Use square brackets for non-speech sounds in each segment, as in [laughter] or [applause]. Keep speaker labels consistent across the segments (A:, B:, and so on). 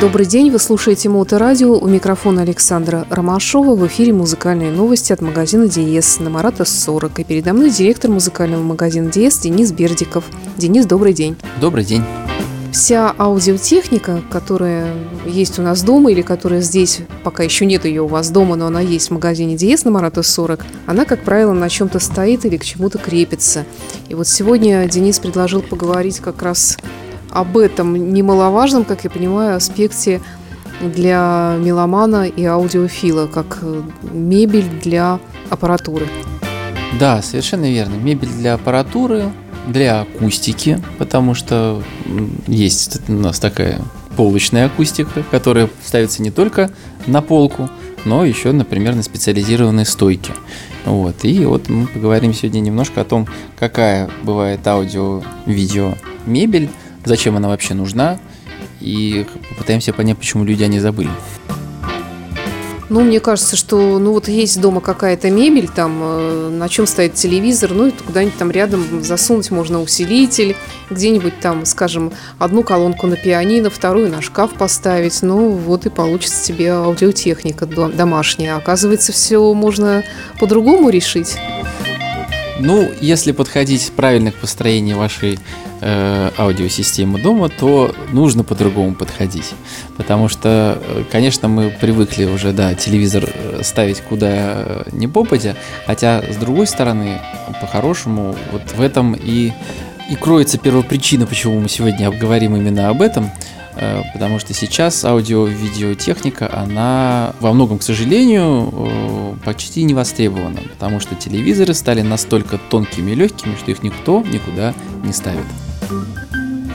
A: Добрый день, вы слушаете Моторадио. У микрофона Александра Ромашова. В эфире музыкальные новости от магазина Диес на Марата 40. И передо мной директор музыкального магазина Диес Денис Бердиков. Денис, добрый день.
B: Добрый день.
A: Вся аудиотехника, которая есть у нас дома или которая здесь, пока еще нет ее у вас дома, но она есть в магазине Диес на Марата 40, она, как правило, на чем-то стоит или к чему-то крепится. И вот сегодня Денис предложил поговорить как раз об этом немаловажном, как я понимаю, аспекте для меломана и аудиофила, как э, мебель для аппаратуры.
B: Да, совершенно верно. Мебель для аппаратуры, для акустики, потому что есть у нас такая полочная акустика, которая ставится не только на полку, но еще, например, на специализированные стойки. Вот. И вот мы поговорим сегодня немножко о том, какая бывает аудио-видео мебель, зачем она вообще нужна, и попытаемся понять, почему люди о ней забыли.
A: Ну, мне кажется, что, ну, вот есть дома какая-то мебель, там, э, на чем стоит телевизор, ну, это куда-нибудь там рядом засунуть можно усилитель, где-нибудь там, скажем, одну колонку на пианино, вторую на шкаф поставить, ну, вот и получится тебе аудиотехника домашняя. Оказывается, все можно по-другому решить.
B: Ну, если подходить правильно к построению вашей э, аудиосистемы дома, то нужно по-другому подходить. Потому что, э, конечно, мы привыкли уже, да, телевизор э, ставить куда не попадя, хотя, с другой стороны, по-хорошему, вот в этом и, и кроется первопричина, почему мы сегодня обговорим именно об этом – потому что сейчас аудио-видеотехника, она во многом, к сожалению, э, почти не востребована, потому что телевизоры стали настолько тонкими и легкими, что их никто никуда не ставит.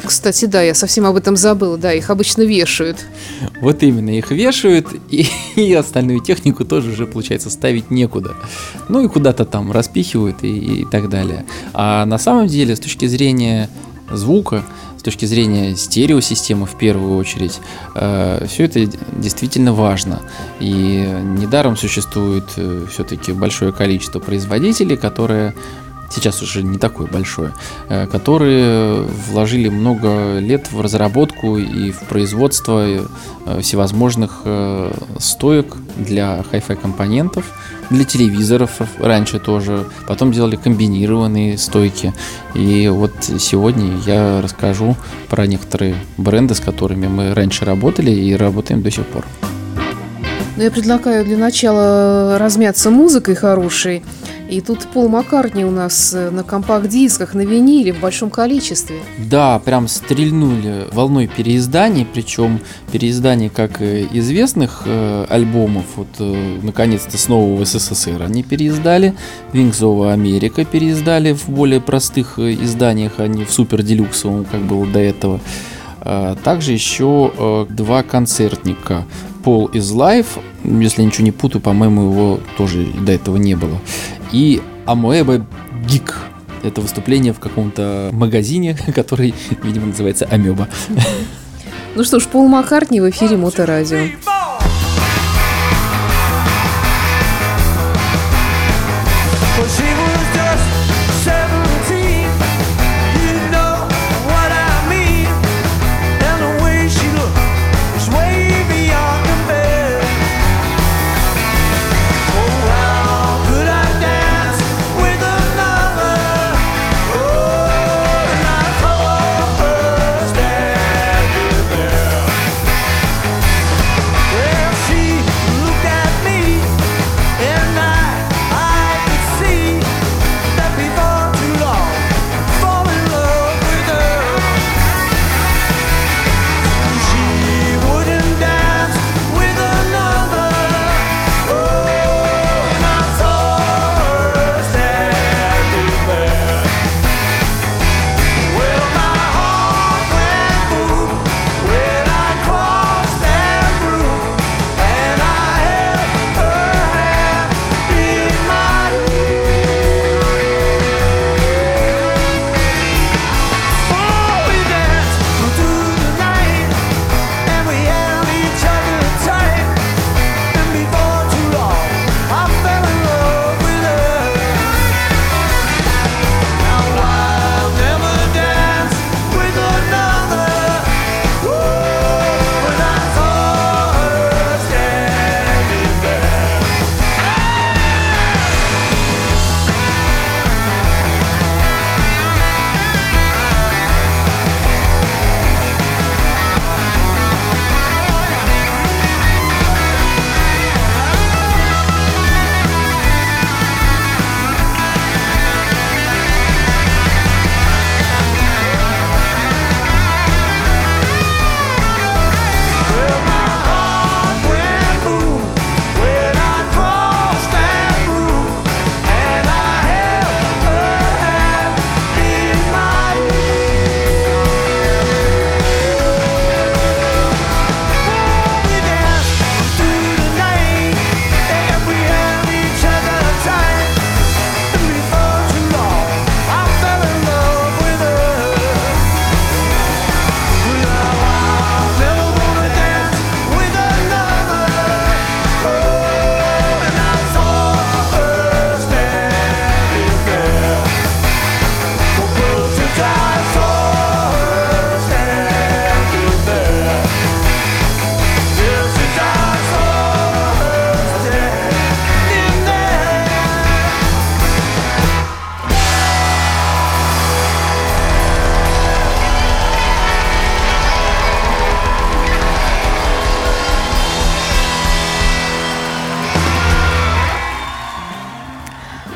A: Кстати, да, я совсем об этом забыл. Да, их обычно вешают.
B: Вот именно, их вешают, и, и остальную технику тоже уже, получается, ставить некуда. Ну и куда-то там распихивают и, и так далее. А на самом деле, с точки зрения звука, с точки зрения стереосистемы в первую очередь, э, все это действительно важно. И недаром существует э, все-таки большое количество производителей, которые сейчас уже не такое большое, э, которые вложили много лет в разработку и в производство всевозможных стоек для Hi-Fi компонентов, для телевизоров раньше тоже, потом делали комбинированные стойки. И вот сегодня я расскажу про некоторые бренды, с которыми мы раньше работали и работаем до сих пор.
A: Ну, я предлагаю для начала размяться музыкой хорошей. И тут Пол Маккартни у нас э, на компакт-дисках, на виниле в большом количестве.
B: Да, прям стрельнули волной переизданий, причем переизданий как известных э, альбомов, вот э, наконец-то снова в СССР они переиздали, Wings of America переиздали в более простых э, изданиях, а не в супер делюксовом, как было до этого. А также еще э, два концертника. Пол из Life, если я ничего не путаю, по-моему, его тоже до этого не было и Amoeba Geek. Это выступление в каком-то магазине, [laughs] который, видимо, называется Амеба.
A: Ну что ж, Пол Маккартни в эфире Моторадио.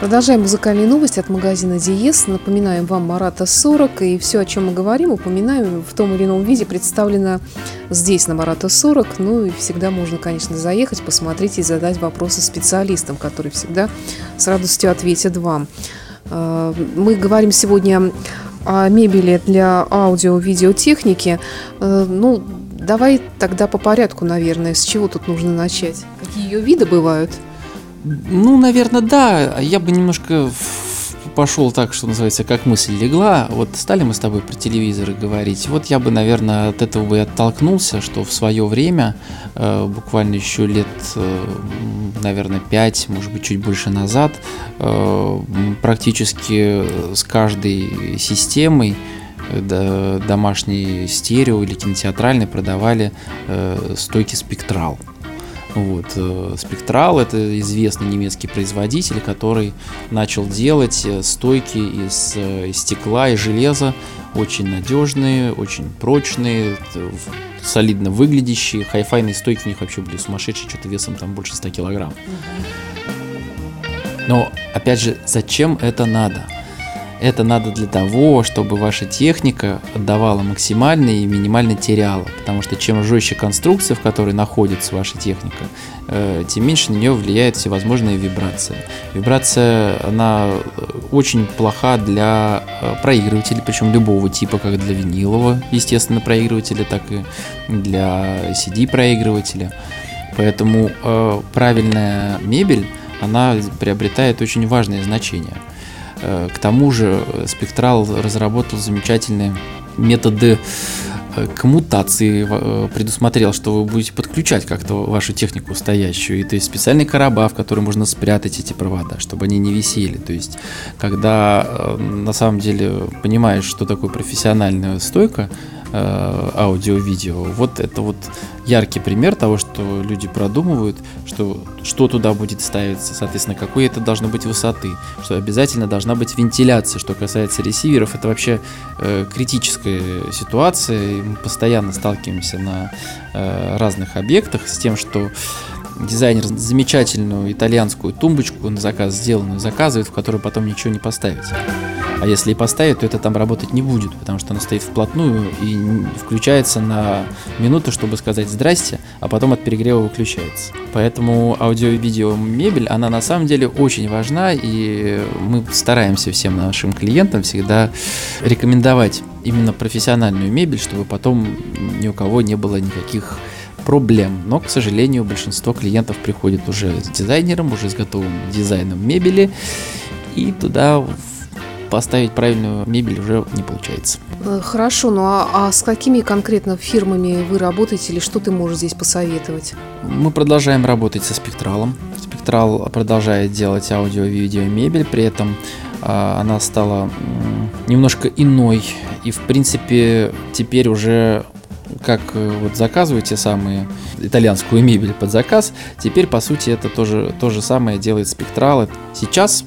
A: Продолжаем музыкальные новости от магазина Диес. Напоминаем вам Марата 40. И все, о чем мы говорим, упоминаем в том или ином виде, представлено здесь, на Марата 40. Ну и всегда можно, конечно, заехать, посмотреть и задать вопросы специалистам, которые всегда с радостью ответят вам. А, мы говорим сегодня о мебели для аудио-видеотехники. А, ну, давай тогда по порядку, наверное. С чего тут нужно начать? Какие ее виды бывают?
B: Ну, наверное, да. Я бы немножко пошел так, что называется, как мысль легла. Вот стали мы с тобой про телевизоры говорить. Вот я бы, наверное, от этого бы оттолкнулся, что в свое время, э, буквально еще лет, э, наверное, пять, может быть, чуть больше назад, э, практически с каждой системой домашней стерео или кинотеатральной продавали стойки спектрал. Вот. Э, Спектрал – это известный немецкий производитель, который начал делать э, стойки из э, стекла и железа, очень надежные, очень прочные, солидно выглядящие. Хайфайные стойки у них вообще были сумасшедшие, что-то весом там больше 100 килограмм. Но, опять же, зачем это надо? Это надо для того, чтобы ваша техника отдавала максимально и минимально теряла. Потому что чем жестче конструкция, в которой находится ваша техника, э, тем меньше на нее влияет всевозможные вибрации. Вибрация, она э, очень плоха для э, проигрывателей, причем любого типа, как для винилового, естественно, проигрывателя, так и для CD-проигрывателя. Поэтому правильная мебель, она приобретает очень важное значение – к тому же э, Спектрал разработал замечательные методы э, коммутации предусмотрел, что вы будете подключать как-то вашу технику стоящую. И то есть специальный короба, в который можно спрятать эти провода, чтобы они не висели. То есть, когда на самом деле понимаешь, что такое профессиональная стойка, Э, аудио-видео. Вот это вот яркий пример того, что люди продумывают, что, что туда будет ставиться, соответственно, какой это должно быть высоты, что обязательно должна быть вентиляция. Что касается ресиверов, это вообще э, критическая ситуация, мы постоянно сталкиваемся на э, разных объектах с тем, что дизайнер замечательную итальянскую тумбочку на заказ сделанную заказывает, в которую потом ничего не поставить. А если и поставить, то это там работать не будет, потому что она стоит вплотную и включается на минуту, чтобы сказать «здрасте», а потом от перегрева выключается. Поэтому аудио и видео мебель, она на самом деле очень важна, и мы стараемся всем нашим клиентам всегда рекомендовать именно профессиональную мебель, чтобы потом ни у кого не было никаких проблем. Но, к сожалению, большинство клиентов приходит уже с дизайнером, уже с готовым дизайном мебели, и туда поставить правильную мебель уже не получается.
A: Э, хорошо, ну а, а с какими конкретно фирмами вы работаете или что ты можешь здесь посоветовать?
B: Мы продолжаем работать со Спектралом. Спектрал продолжает делать аудио, видео, мебель, при этом а, она стала немножко иной и в принципе теперь уже как э, вот заказываете самые итальянскую мебель под заказ, теперь по сути это тоже то же самое делает Спектрал. Сейчас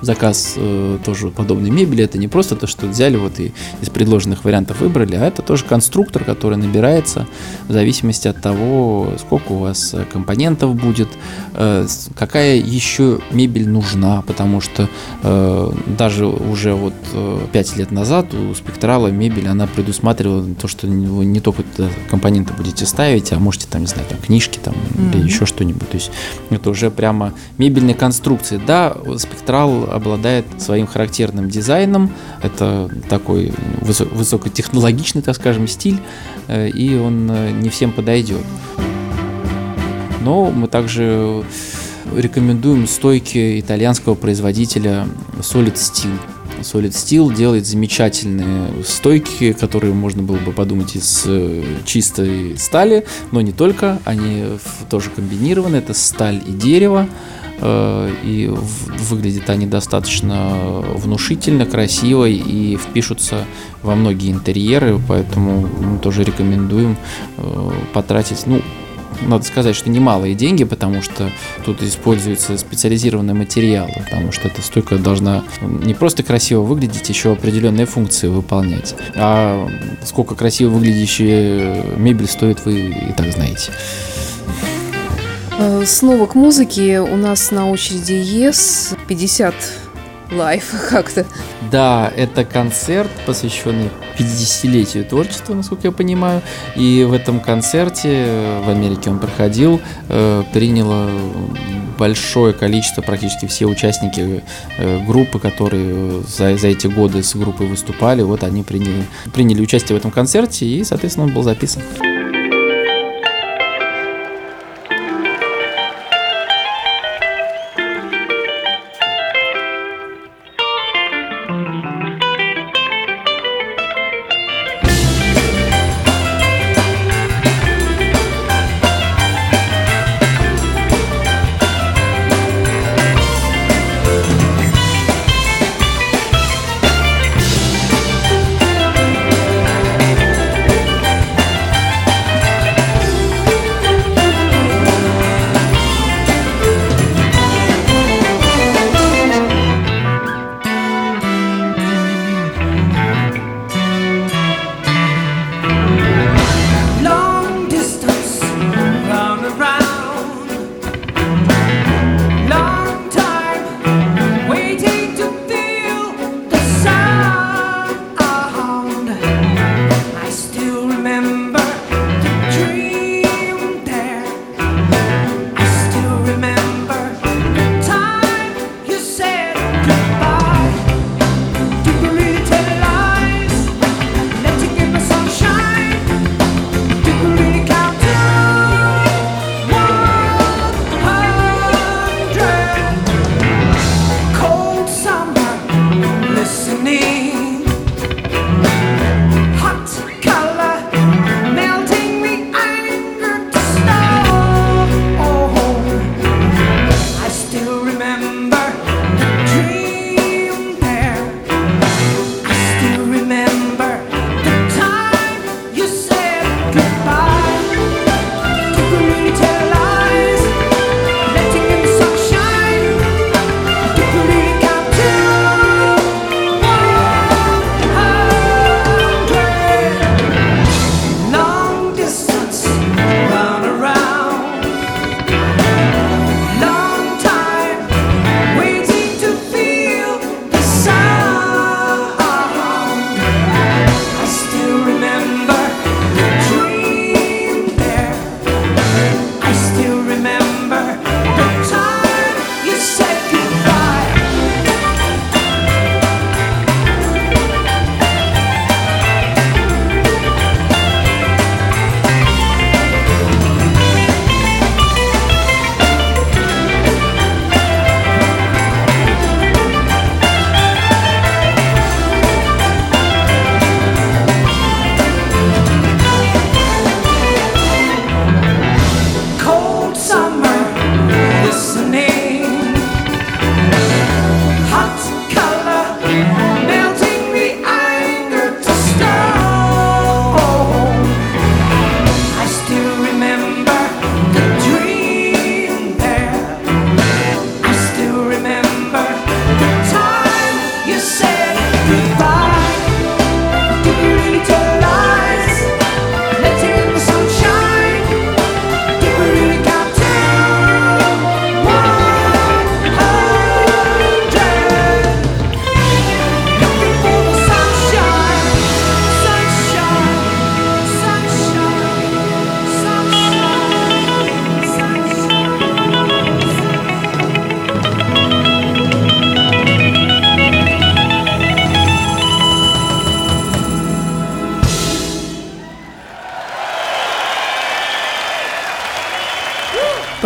B: заказ э, тоже подобной мебели. Это не просто то, что взяли вот и из предложенных вариантов выбрали, а это тоже конструктор, который набирается в зависимости от того, сколько у вас компонентов будет, э, какая еще мебель нужна, потому что э, даже уже вот э, 5 лет назад у спектрала мебель, она предусматривала то, что вы не только компоненты будете ставить, а можете там, не знаю, там книжки там mm-hmm. или еще что-нибудь. То есть это уже прямо мебельные конструкции. Да, спектрал обладает своим характерным дизайном. Это такой высокотехнологичный, так скажем, стиль, э, и он э, не всем подойдет. Но мы также рекомендуем стойки итальянского производителя Solid Steel. Solid Steel делает замечательные стойки, которые можно было бы подумать из э, чистой стали, но не только, они тоже комбинированы, это сталь и дерево, и выглядят они достаточно внушительно, красиво и впишутся во многие интерьеры, поэтому мы тоже рекомендуем э, потратить, ну, надо сказать, что немалые деньги, потому что тут используются специализированные материалы, потому что эта стойка должна не просто красиво выглядеть, еще определенные функции выполнять. А сколько красиво выглядящая мебель стоит, вы и так знаете.
A: Э, снова к музыке. У нас на очереди ЕС 50 лайф [laughs] как-то.
C: Да, это концерт, посвященный 50-летию творчества, насколько я понимаю. И в этом концерте, э, в Америке он проходил, э, приняло большое количество, практически все участники группы, которые за, за эти годы с группой выступали, вот они приняли, приняли участие в этом концерте, и, соответственно, он был записан.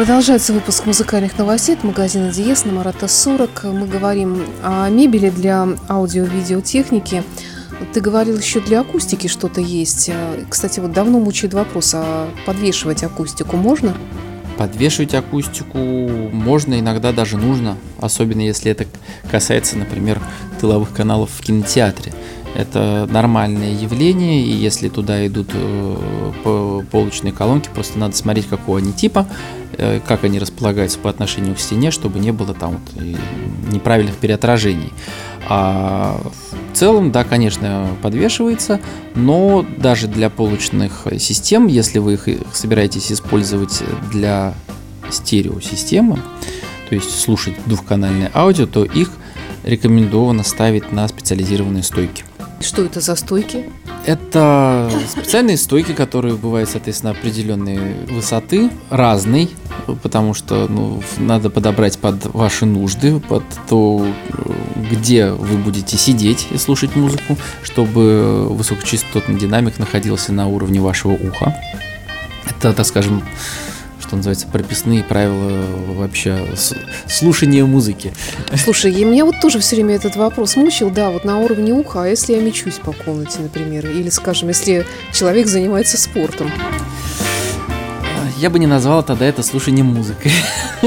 A: Продолжается выпуск музыкальных новостей от магазина Диес на Марата 40. Мы говорим о мебели для аудио-видеотехники. Ты говорил, еще для акустики что-то есть. Кстати, вот давно мучает вопрос, а подвешивать акустику можно?
C: Подвешивать акустику можно, иногда даже нужно, особенно если это касается, например, тыловых каналов в кинотеатре. Это нормальное явление, и если туда идут э, полочные колонки, просто надо смотреть, какого они типа, как они располагаются по отношению к стене, чтобы не было там вот неправильных переотражений. А в целом, да, конечно, подвешивается, но даже для полочных систем, если вы их собираетесь использовать для
B: стереосистемы, то есть слушать двухканальное аудио, то их рекомендовано ставить на специализированные стойки.
A: Что это за стойки?
B: Это специальные стойки, которые бывают, соответственно, определенной высоты, разной, потому что ну, надо подобрать под ваши нужды, под то, где вы будете сидеть и слушать музыку, чтобы высокочастотный динамик находился на уровне вашего уха. Это, так скажем, что называется, прописные правила вообще слушания музыки.
A: Слушай, и меня вот тоже все время этот вопрос мучил, да, вот на уровне уха, а если я мечусь по комнате, например, или, скажем, если человек занимается спортом?
B: Я бы не назвал тогда это слушанием музыки.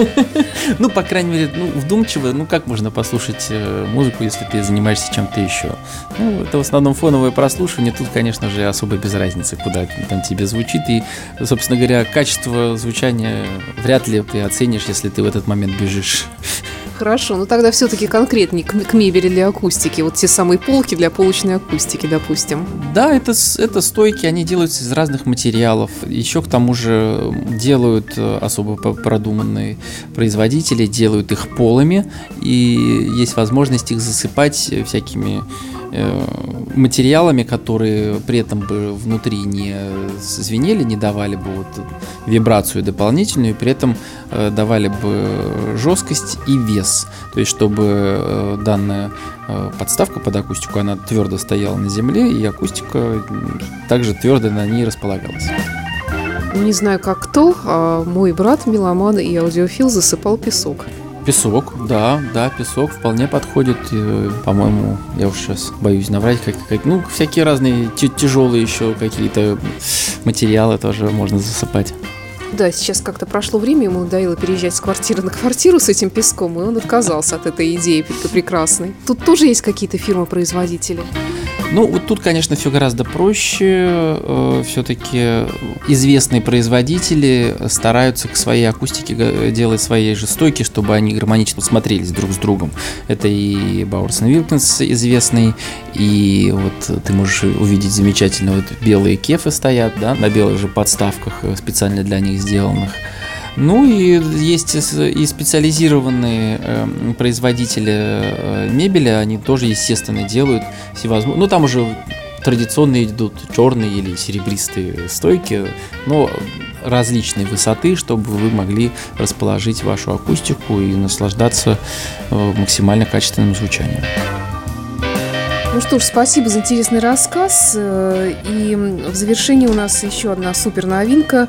B: [laughs] ну, по крайней мере, ну, вдумчиво, ну, как можно послушать э, музыку, если ты занимаешься чем-то еще? Ну, это в основном фоновое прослушивание, тут, конечно же, особо без разницы, куда там тебе звучит, и, собственно говоря, качество звучания вряд ли ты оценишь, если ты в этот момент бежишь. [laughs]
A: Хорошо, ну тогда все-таки конкретнее к, к мебели для акустики, вот те самые полки для полочной акустики, допустим.
B: Да, это, это стойки, они делаются из разных материалов. Еще к тому же делают э, особо продуманные производители, делают их полами, и есть возможность их засыпать всякими материалами, которые при этом бы внутри не звенели, не давали бы вот вибрацию дополнительную, и при этом э, давали бы жесткость и вес. То есть, чтобы э, данная подставка под акустику, она твердо стояла на земле, и акустика также твердо на ней располагалась.
A: Не знаю, как кто, а мой брат меломан и аудиофил засыпал песок.
B: Песок, да, да, песок вполне подходит. По-моему, я уж сейчас боюсь наврать, как, как ну, всякие разные тяжелые еще какие-то материалы тоже можно засыпать.
A: Да, сейчас как-то прошло время, ему надоело переезжать с квартиры на квартиру с этим песком, и он отказался от этой идеи прекрасной. Тут тоже есть какие-то фирмы-производители?
B: Ну, вот тут, конечно, все гораздо проще. Э, Все-таки известные производители стараются к своей акустике делать свои же стойки, чтобы они гармонично смотрелись друг с другом. Это и Бауэрс Вилкинс известный, и вот ты можешь увидеть замечательно, вот белые кефы стоят, да, на белых же подставках э, специально для них сделанных. Ну и есть и специализированные э, производители э, мебели, они тоже, естественно, делают всевозможные. Ну там уже традиционные идут черные или серебристые стойки, но различной высоты, чтобы вы могли расположить вашу акустику и наслаждаться э, максимально качественным звучанием.
A: Ну что ж, спасибо за интересный рассказ. Э, и в завершении у нас еще одна супер новинка.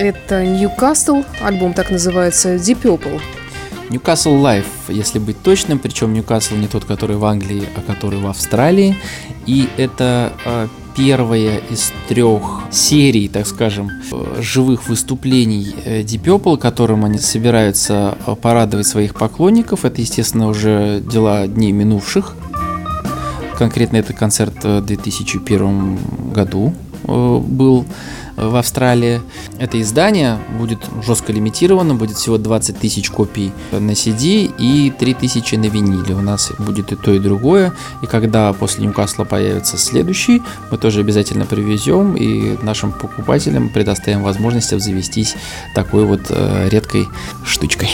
A: Это Newcastle, альбом так называется Deep Purple.
B: Newcastle Live, если быть точным, причем Newcastle не тот, который в Англии, а который в Австралии. И это э, первая из трех серий, так скажем, э, живых выступлений э, Deep Purple, которым они собираются э, порадовать своих поклонников. Это, естественно, уже дела дней минувших. Конкретно это концерт в 2001 году был в Австралии. Это издание будет жестко лимитировано, будет всего 20 тысяч копий на CD и 3 тысячи на виниле. У нас будет и то, и другое. И когда после Ньюкасла появится следующий, мы тоже обязательно привезем и нашим покупателям предоставим возможность обзавестись такой вот э, редкой штучкой.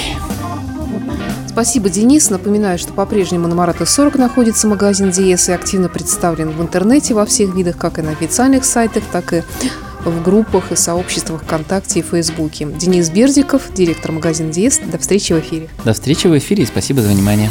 A: Спасибо, Денис. Напоминаю, что по-прежнему на Марата 40 находится магазин Диес и активно представлен в интернете во всех видах, как и на официальных сайтах, так и в группах и сообществах ВКонтакте и Фейсбуке. Денис Бердиков, директор магазина Диес. До встречи в эфире.
B: До встречи в эфире и спасибо за внимание.